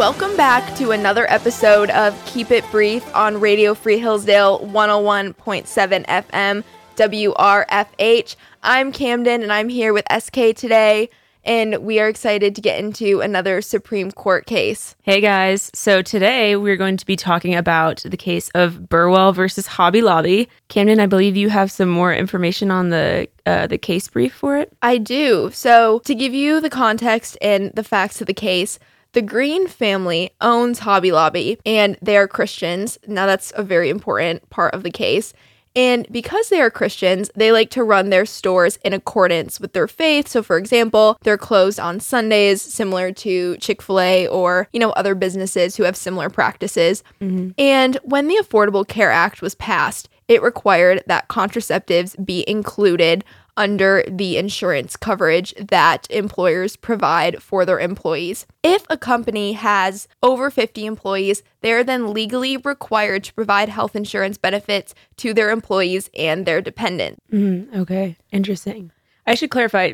Welcome back to another episode of Keep It Brief on Radio Free Hillsdale 101.7 FM WRFH. I'm Camden and I'm here with SK today, and we are excited to get into another Supreme Court case. Hey guys, so today we're going to be talking about the case of Burwell versus Hobby Lobby. Camden, I believe you have some more information on the uh, the case brief for it. I do. So, to give you the context and the facts of the case, the Green family owns Hobby Lobby and they are Christians. Now, that's a very important part of the case. And because they are Christians, they like to run their stores in accordance with their faith. So, for example, they're closed on Sundays, similar to Chick fil A or, you know, other businesses who have similar practices. Mm-hmm. And when the Affordable Care Act was passed, it required that contraceptives be included under the insurance coverage that employers provide for their employees. If a company has over 50 employees, they're then legally required to provide health insurance benefits to their employees and their dependents. Mm, okay, interesting. I should clarify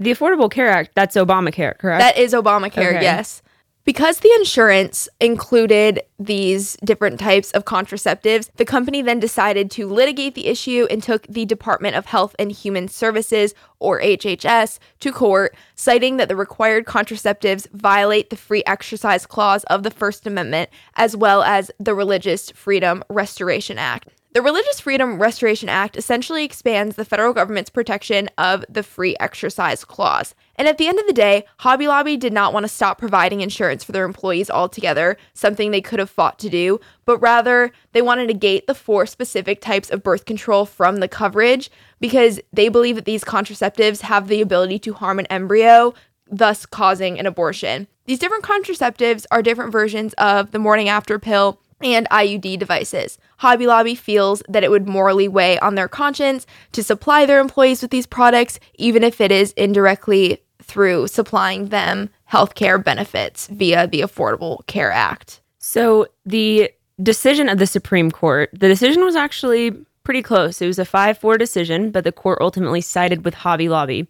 the Affordable Care Act, that's Obamacare, correct? That is Obamacare, Okay. yes. Because the insurance included these different types of contraceptives, the company then decided to litigate the issue and took the Department of Health and Human Services, or HHS, to court, citing that the required contraceptives violate the free exercise clause of the First Amendment, as well as the Religious Freedom Restoration Act. The Religious Freedom Restoration Act essentially expands the federal government's protection of the free exercise clause. And at the end of the day, Hobby Lobby did not want to stop providing insurance for their employees altogether, something they could have fought to do, but rather they wanted to gate the four specific types of birth control from the coverage because they believe that these contraceptives have the ability to harm an embryo, thus causing an abortion. These different contraceptives are different versions of the morning after pill and IUD devices. Hobby Lobby feels that it would morally weigh on their conscience to supply their employees with these products, even if it is indirectly through supplying them healthcare benefits via the Affordable Care Act. so the decision of the Supreme Court, the decision was actually pretty close. It was a 5 4 decision, but the court ultimately sided with Hobby Lobby.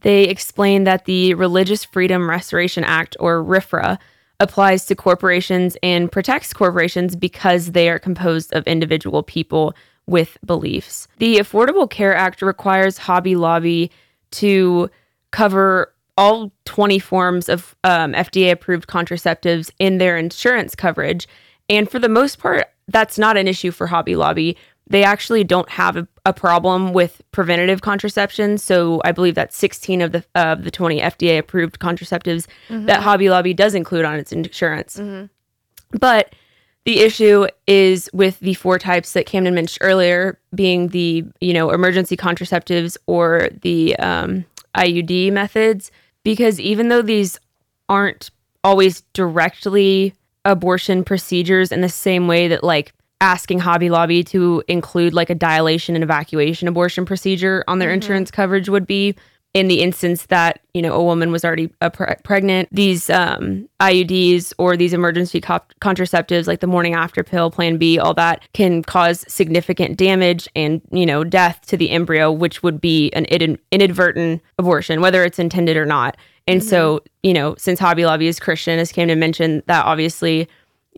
They explained that the Religious Freedom Restoration Act, or RFRA, applies to corporations and protects corporations because they are composed of individual people with beliefs. The Affordable Care Act requires Hobby Lobby to cover all 20 forms of um, FDA approved contraceptives in their insurance coverage. And for the most part, that's not an issue for Hobby Lobby. They actually don't have a, a problem with preventative contraception. So I believe that's 16 of the of the 20 FDA approved contraceptives that Hobby Lobby does include on its insurance. But the issue is with the four types that Camden mentioned earlier, being the you know emergency contraceptives or the um, IUD methods, because even though these aren't always directly abortion procedures in the same way that like asking Hobby Lobby to include like a dilation and evacuation abortion procedure on their mm-hmm. insurance coverage would be in the instance that you know a woman was already uh, pre- pregnant these um, iuds or these emergency co- contraceptives like the morning after pill plan b all that can cause significant damage and you know death to the embryo which would be an in- inadvertent abortion whether it's intended or not. And so you know since hobby lobby is christian as camden mentioned that obviously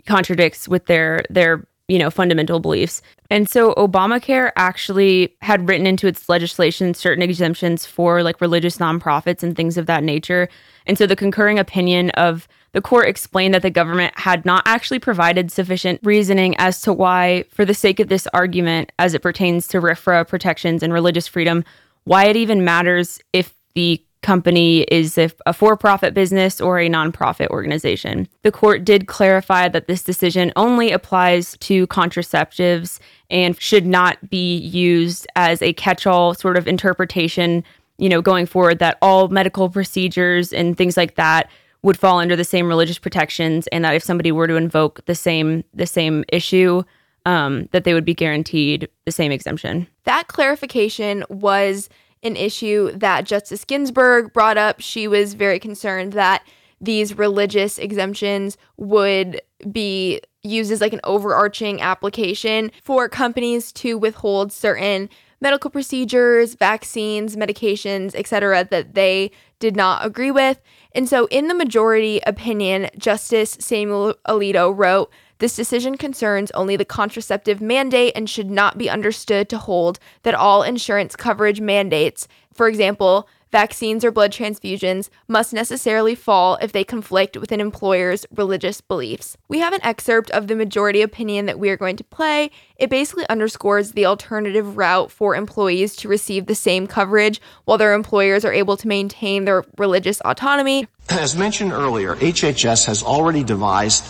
contradicts with their their you know fundamental beliefs and so obamacare actually had written into its legislation certain exemptions for like religious nonprofits and things of that nature. And so the concurring opinion of the court explained that the government had not actually provided sufficient reasoning as to why for the sake of this argument as it pertains to RFRA protections and religious freedom why it even matters if the company is a, a for profit business or a nonprofit organization. The court did clarify that this decision only applies to contraceptives and should not be used as a catch all sort of interpretation, you know, going forward, that all medical procedures and things like that would fall under the same religious protections and that if somebody were to invoke the same the same issue um, that they would be guaranteed the same exemption That clarification was an issue that Justice Ginsburg brought up. She was very concerned that these religious exemptions would be used as like an overarching application for companies to withhold certain medical procedures, vaccines, medications, etc., that they did not agree with. And so, in the majority opinion, Justice Samuel Alito wrote, this decision concerns only the contraceptive mandate and should not be understood to hold that all insurance coverage mandates, for example, vaccines or blood transfusions, must necessarily fall if they conflict with an employer's religious beliefs. We have an excerpt of the majority opinion that we are going to play. It basically underscores the alternative route for employees to receive the same coverage while their employers are able to maintain their religious autonomy. As mentioned earlier, HHS has already devised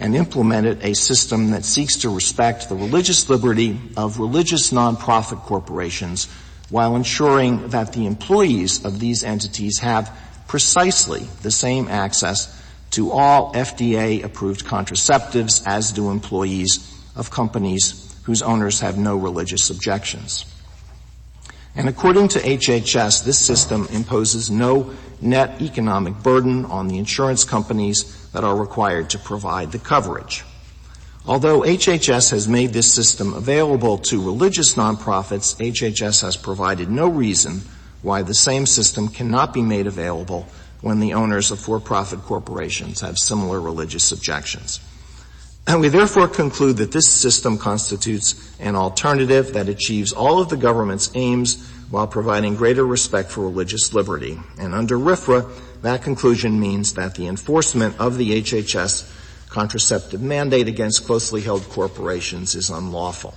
and implemented a system that seeks to respect the religious liberty of religious nonprofit corporations while ensuring that the employees of these entities have precisely the same access to all FDA approved contraceptives as do employees of companies whose owners have no religious objections. And according to HHS, this system imposes no net economic burden on the insurance companies that are required to provide the coverage. Although HHS has made this system available to religious nonprofits, HHS has provided no reason why the same system cannot be made available when the owners of for-profit corporations have similar religious objections. And we therefore conclude that this system constitutes an alternative that achieves all of the government's aims while providing greater respect for religious liberty. And under RFRA, that conclusion means that the enforcement of the HHS contraceptive mandate against closely held corporations is unlawful.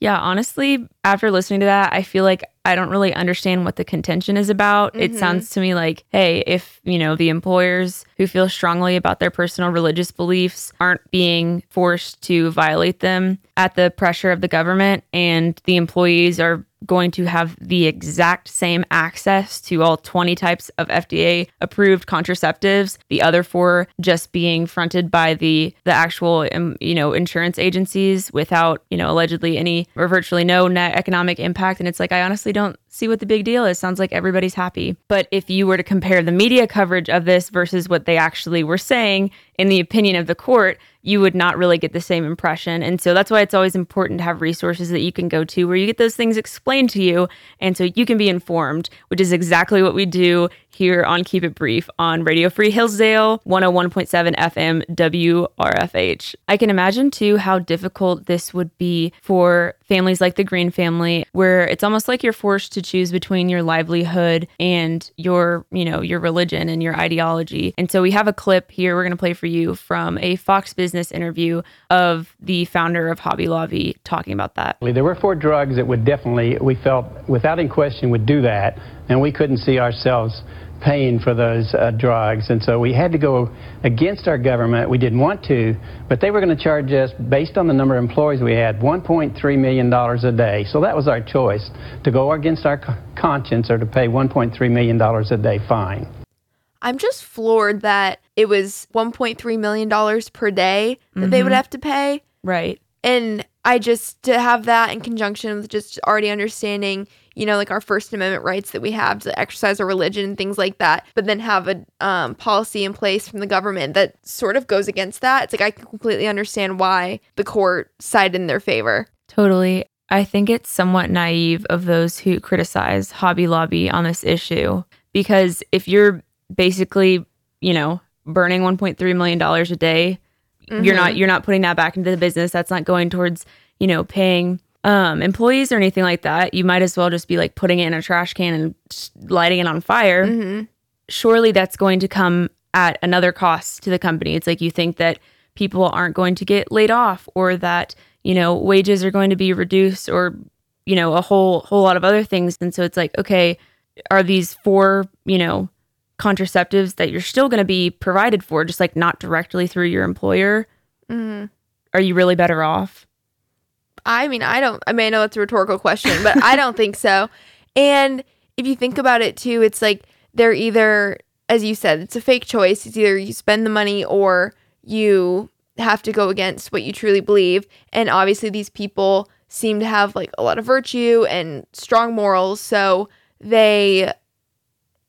Yeah, honestly, after listening to that, I feel like I don't really understand what the contention is about. Mm-hmm. It sounds to me like, hey, if, you know, the employers who feel strongly about their personal religious beliefs aren't being forced to violate them at the pressure of the government and the employees are going to have the exact same access to all 20 types of FDA approved contraceptives. The other four just being fronted by the the actual um, you know insurance agencies without you know allegedly any or virtually no net economic impact. And it's like I honestly don't see what the big deal is sounds like everybody's happy but if you were to compare the media coverage of this versus what they actually were saying in the opinion of the court you would not really get the same impression. And so that's why it's always important to have resources that you can go to where you get those things explained to you and so you can be informed, which is exactly what we do here on Keep It Brief on Radio Free Hillsdale 101.7 FM WRFH. I can imagine too how difficult this would be for families like the Green family where it's almost like you're forced to choose between your livelihood and your, you know, your religion and your ideology. And so we have a clip here we're going to play for you from a Fox Business interview of the founder of Hobby Lobby talking about that. There were four drugs that would definitely, we felt without in question would do that, and we couldn't see ourselves paying for those uh, drugs. And so we had to go against our government. We didn't want to, but they were going to charge us, based on the number of employees we had, $1.3 million a day. So that was our choice, to go against our conscience or to pay $1.3 million a day fine. I'm just floored that it was $1.3 million per day that mm-hmm. they would mm-hmm. have to pay. Right. And I just, to have that in conjunction with just already understanding you know, like our First Amendment rights that we have to exercise our religion and things like that, but then have a um, policy in place from the government that sort of goes against that. It's like I can completely understand why the court sided in their favor. Totally. I think it's somewhat naive of those who criticize Hobby Lobby on this issue because if you're basically, you know, burning 1.3 million dollars a day, mm-hmm. you're not you're not putting that back into the business. That's not going towards, you know, paying um, employees or anything like that, you might as well just be like putting it in a trash can and lighting it on fire. Mm-hmm. Surely that's going to come at another cost to the company. It's like you think that people aren't going to get laid off or that, you know, wages are going to be reduced or, you know, a whole whole lot of other things. And so it's like, okay, are these four, you know, contraceptives that you're still going to be provided for, just like not directly through your employer? Mm-hmm. Are you really better off? I mean, I don't, I mean, I know it's a rhetorical question, but I don't think so. And if you think about it too, it's like they're either, as you said, it's a fake choice. It's either you spend the money or you have to go against what you truly believe. And obviously, these people seem to have like a lot of virtue and strong morals. So they,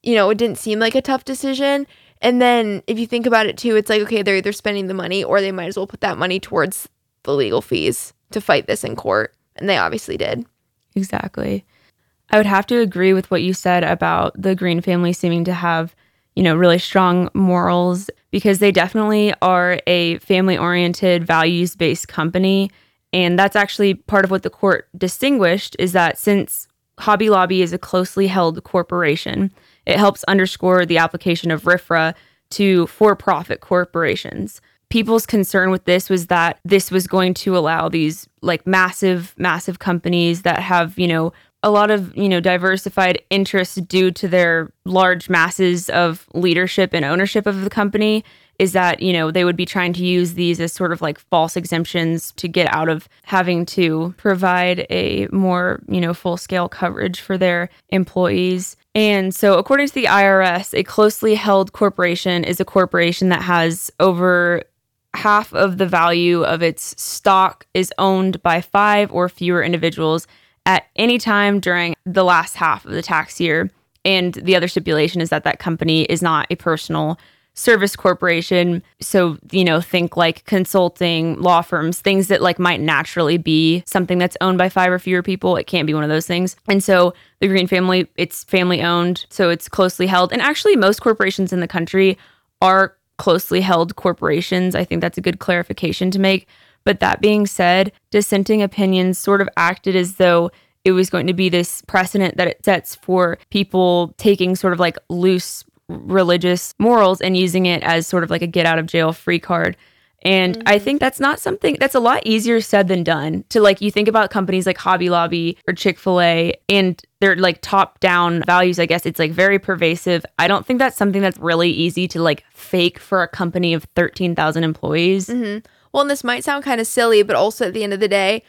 you know, it didn't seem like a tough decision. And then if you think about it too, it's like, okay, they're either spending the money or they might as well put that money towards the legal fees to fight this in court. And they obviously did. Exactly. I would have to agree with what you said about the Green family seeming to have, you know, really strong morals because they definitely are a family oriented, values based company. And that's actually part of what the court distinguished is that since Hobby Lobby is a closely held corporation, it helps underscore the application of RFRA to for profit corporations. People's concern with this was that this was going to allow these like massive, massive companies that have, you know, a lot of, you know, diversified interests due to their large masses of leadership and ownership of the company is that, you know, they would be trying to use these as sort of like false exemptions to get out of having to provide a more, you know, full scale coverage for their employees. And so, according to the IRS, a closely held corporation is a corporation that has over half of the value of its stock is owned by five or fewer individuals at any time during the last half of the tax year. And the other stipulation is that that company is not a personal service corporation. So, you know, think like consulting, law firms, things that like might naturally be something that's owned by five or fewer people. It can't be one of those things. And so the Green family, it's family owned, so it's closely held. And actually, most corporations in the country are closely held corporations. I think that's a good clarification to make. But that being said, dissenting opinions sort of acted as though it was going to be this precedent that it sets for people taking sort of like loose religious morals and using it as sort of like a get out of jail free card. And mm-hmm. I think that's not something that's a lot easier said than done. To like, you think about companies like Hobby Lobby or Chick fil A and their like top down values, I guess it's like very pervasive. I don't think that's something that's really easy to like fake for a company of 13,000 employees. Mm-hmm. Well, and this might sound kind of silly, but also at the end of the day,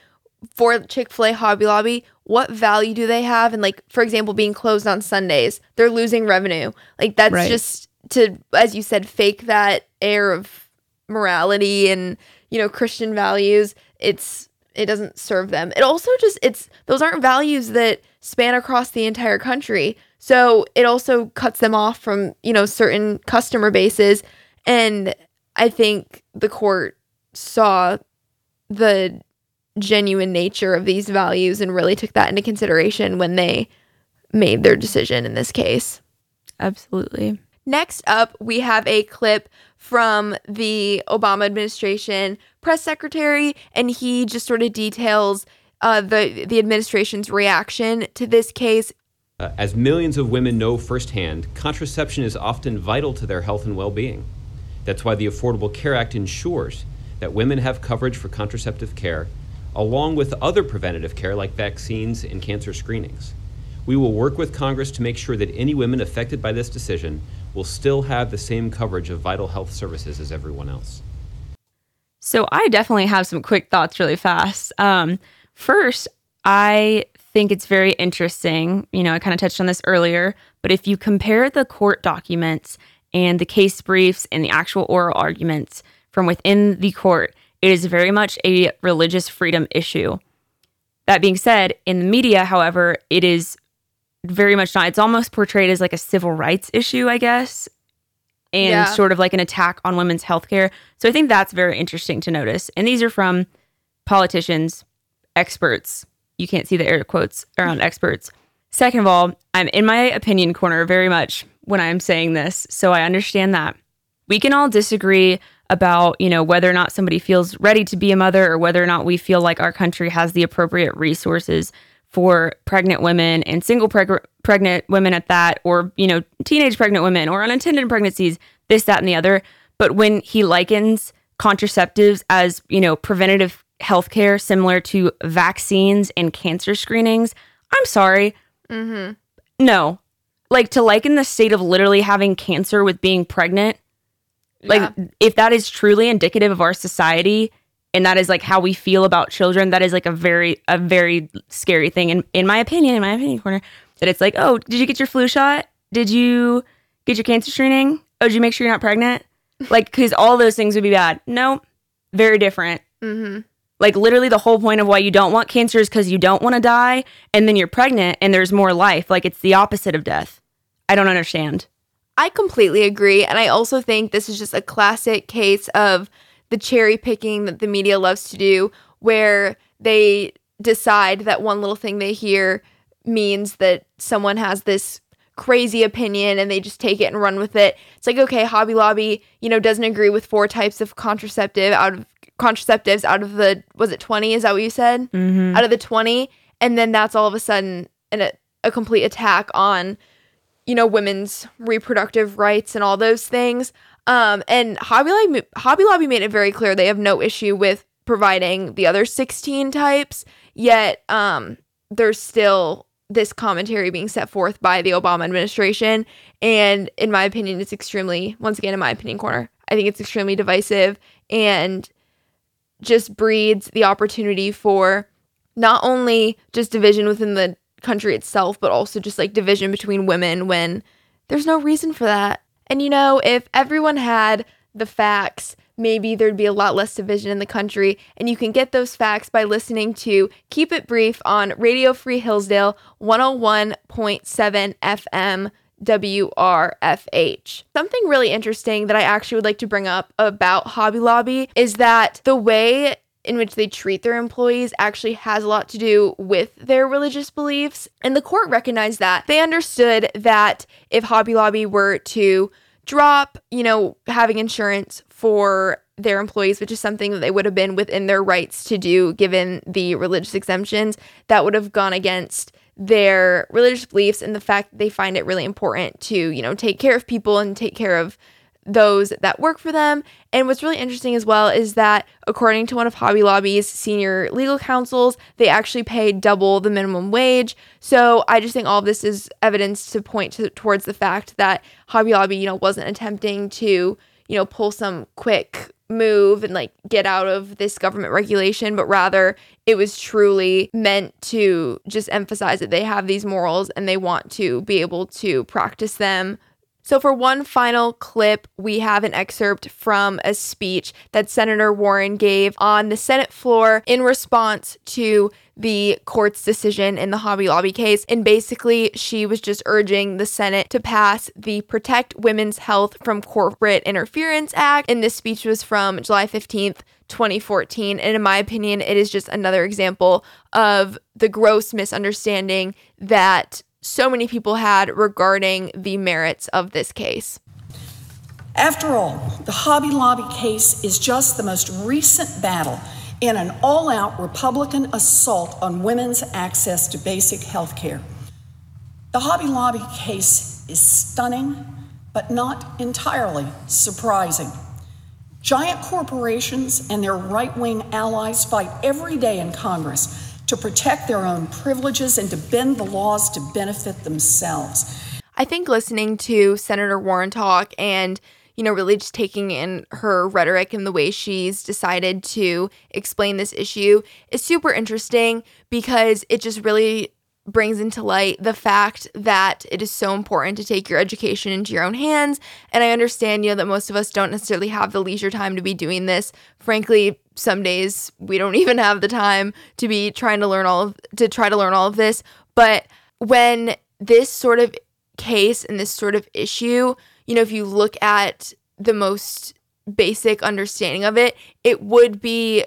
for Chick fil A Hobby Lobby, what value do they have? And, like, for example, being closed on Sundays, they're losing revenue. Like, that's right. just to, as you said, fake that air of morality and, you know, Christian values. It's, it doesn't serve them. It also just, it's, those aren't values that span across the entire country. So it also cuts them off from, you know, certain customer bases. And I think the court saw the genuine nature of these values and really took that into consideration when they made their decision in this case. Absolutely. Next up, we have a clip from the Obama administration press secretary, and he just sort of details uh, the the administration's reaction to this case. Uh, as millions of women know firsthand, contraception is often vital to their health and well-being. That's why the Affordable Care Act ensures that women have coverage for contraceptive care along with other preventative care like vaccines and cancer screenings. We will work with Congress to make sure that any women affected by this decision will still have the same coverage of vital health services as everyone else. So, I definitely have some quick thoughts really fast. Um, first, I think it's very interesting. You know, I kind of touched on this earlier, but if you compare the court documents and the case briefs and the actual oral arguments from within the court, it is very much a religious freedom issue. That being said, in the media, however, it is very much not. It's almost portrayed as like a civil rights issue, I guess, and yeah. sort of like an attack on women's health care. So I think that's very interesting to notice. And these are from politicians, experts. You can't see the air quotes around experts. Second of all, I'm in my opinion corner very much when I'm saying this. So I understand that. We can all disagree about, you know, whether or not somebody feels ready to be a mother or whether or not we feel like our country has the appropriate resources for pregnant women and single preg- pregnant women at that, or, you know, teenage pregnant women or unintended pregnancies, this, that, and the other. But when he likens contraceptives as, you know, preventative health care similar to vaccines and cancer screenings, I'm sorry. Mm-hmm. No. Like to liken the state of literally having cancer with being pregnant like yeah. if that is truly indicative of our society and that is like how we feel about children, that is like a very a very scary thing in in my opinion, in my opinion corner, that it's like, "Oh, did you get your flu shot? Did you get your cancer screening? Oh, did you make sure you're not pregnant?" like cuz all those things would be bad. No, very different. hmm Like literally the whole point of why you don't want cancer is cuz you don't want to die and then you're pregnant and there's more life. Like it's the opposite of death. I don't understand. I completely agree. And I also think this is just a classic case of the cherry picking that the media loves to do, where they decide that one little thing they hear means that someone has this crazy opinion and they just take it and run with it. It's like, okay, Hobby Lobby, you know, doesn't agree with four types of contraceptive out of contraceptives out of the was it 20 is that what you said Mm-hmm. out of the 20 and then that's all of a sudden an, a, a complete attack on you know women's reproductive rights and all those things um and hobby lobby hobby lobby made it very clear they have no issue with providing the other 16 types yet um there's still this commentary being set forth by the Obama administration and in my opinion it's extremely once again in my opinion corner I think it's extremely divisive and just breeds the opportunity for not only just division within the country itself, but also just like division between women when there's no reason for that. And you know, if everyone had the facts, maybe there'd be a lot less division in the country. And you can get those facts by listening to Keep It Brief on Radio Free Hillsdale 101.7 FM. WRFH. Something really interesting that I actually would like to bring up about Hobby Lobby is that the way in which they treat their employees actually has a lot to do with their religious beliefs. And the court recognized that. They understood that if Hobby Lobby were to drop, you know, having insurance for their employees, which is something that they would have been within their rights to do given the religious exemptions, that would have gone against their religious beliefs and the fact that they find it really important to, you know, take care of people and take care of those that work for them. And what's really interesting as well is that according to one of Hobby Lobby's senior legal counsels, they actually pay double the minimum wage. So I just think all of this is evidence to point to, towards the fact that Hobby Lobby, you know, wasn't attempting to, you know, pull some quick move and like get out of this government regulation, but rather it was truly meant to just emphasize that they have these morals and they want to be able to practice them so, for one final clip, we have an excerpt from a speech that Senator Warren gave on the Senate floor in response to the court's decision in the Hobby Lobby case. And basically, she was just urging the Senate to pass the Protect Women's Health from Corporate Interference Act. And this speech was from July 15th. 2014. And in my opinion, it is just another example of the gross misunderstanding that so many people had regarding the merits of this case. After all, the Hobby Lobby case is just the most recent battle in an all out Republican assault on women's access to basic health care. The Hobby Lobby case is stunning, but not entirely surprising. Giant corporations and their right wing allies fight every day in Congress to protect their own privileges and to bend the laws to benefit themselves. I think listening to Senator Warren talk and you know, really just taking in her rhetoric and the way she's decided to explain this issue is super interesting because it just really brings into light the fact that it is so important to take your education into your own hands. And I understand, you know, that most of us don't necessarily have the leisure time to be doing this. Frankly, some days we don't even have the time to be trying to learn all of to try to learn all of this. But when this sort of case and this sort of issue, you know, if you look at the most basic understanding of it, it would be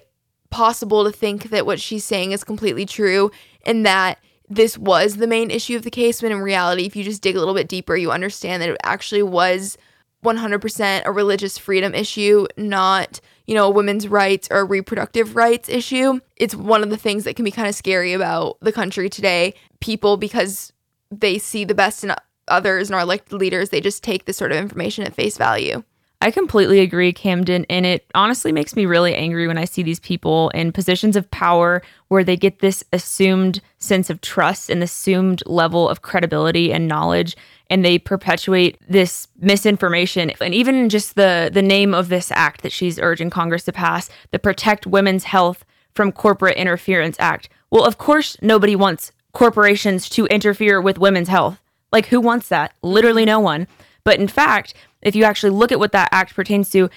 possible to think that what she's saying is completely true and that this was the main issue of the case when in reality if you just dig a little bit deeper you understand that it actually was 100% a religious freedom issue not you know a women's rights or reproductive rights issue it's one of the things that can be kind of scary about the country today people because they see the best in others and our elected leaders they just take this sort of information at face value I completely agree, Camden. And it honestly makes me really angry when I see these people in positions of power where they get this assumed sense of trust and assumed level of credibility and knowledge. And they perpetuate this misinformation. And even just the, the name of this act that she's urging Congress to pass, the Protect Women's Health from Corporate Interference Act. Well, of course, nobody wants corporations to interfere with women's health. Like, who wants that? Literally no one. But in fact, if you actually look at what that act pertains to,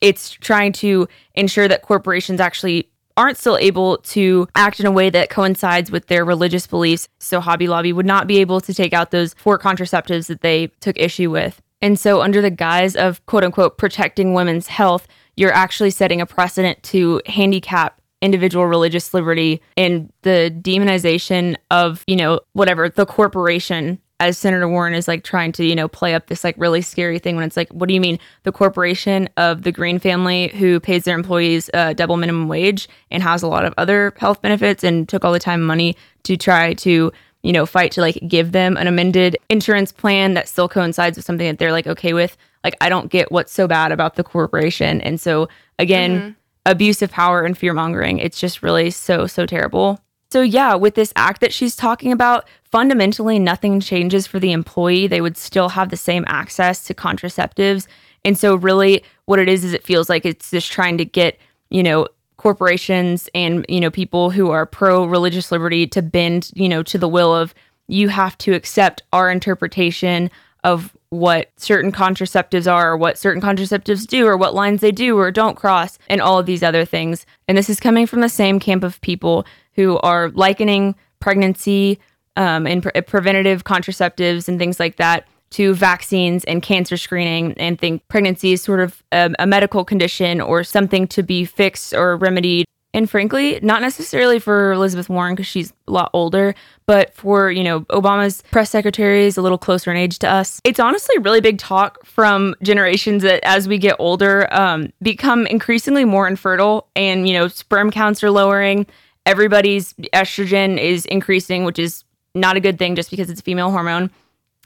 it's trying to ensure that corporations actually aren't still able to act in a way that coincides with their religious beliefs. So Hobby Lobby would not be able to take out those four contraceptives that they took issue with. And so, under the guise of quote unquote protecting women's health, you're actually setting a precedent to handicap individual religious liberty and the demonization of, you know, whatever, the corporation as Senator Warren is like trying to, you know, play up this like really scary thing when it's like, what do you mean? The corporation of the Green family who pays their employees a double minimum wage and has a lot of other health benefits and took all the time and money to try to, you know, fight to like give them an amended insurance plan that still coincides with something that they're like okay with. Like, I don't get what's so bad about the corporation. And so, again, mm-hmm. abuse of power and fear mongering, it's just really so, so terrible. So, yeah, with this act that she's talking about, fundamentally nothing changes for the employee. They would still have the same access to contraceptives. And so, really, what it is is it feels like it's just trying to get, you know, corporations and, you know, people who are pro religious liberty to bend, you know, to the will of you have to accept our interpretation of what certain contraceptives are, or what certain contraceptives do, or what lines they do or don't cross, and all of these other things. And this is coming from the same camp of people who are likening pregnancy um, and pre- preventative contraceptives and things like that to vaccines and cancer screening and think pregnancy is sort of a, a medical condition or something to be fixed or remedied and frankly, not necessarily for Elizabeth Warren because she's a lot older, but for, you know, Obama's press secretaries a little closer in age to us. It's honestly really big talk from generations that as we get older, um, become increasingly more infertile and, you know, sperm counts are lowering. Everybody's estrogen is increasing, which is not a good thing just because it's a female hormone.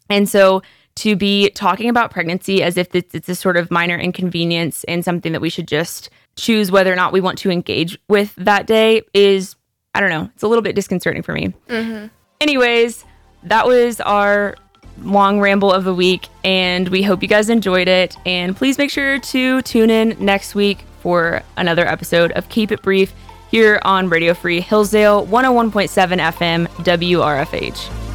And so to be talking about pregnancy as if it's, it's a sort of minor inconvenience and something that we should just choose whether or not we want to engage with that day is, I don't know, it's a little bit disconcerting for me. Mm-hmm. Anyways, that was our long ramble of the week, and we hope you guys enjoyed it. And please make sure to tune in next week for another episode of Keep It Brief here on Radio Free Hillsdale 101.7 FM WRFH.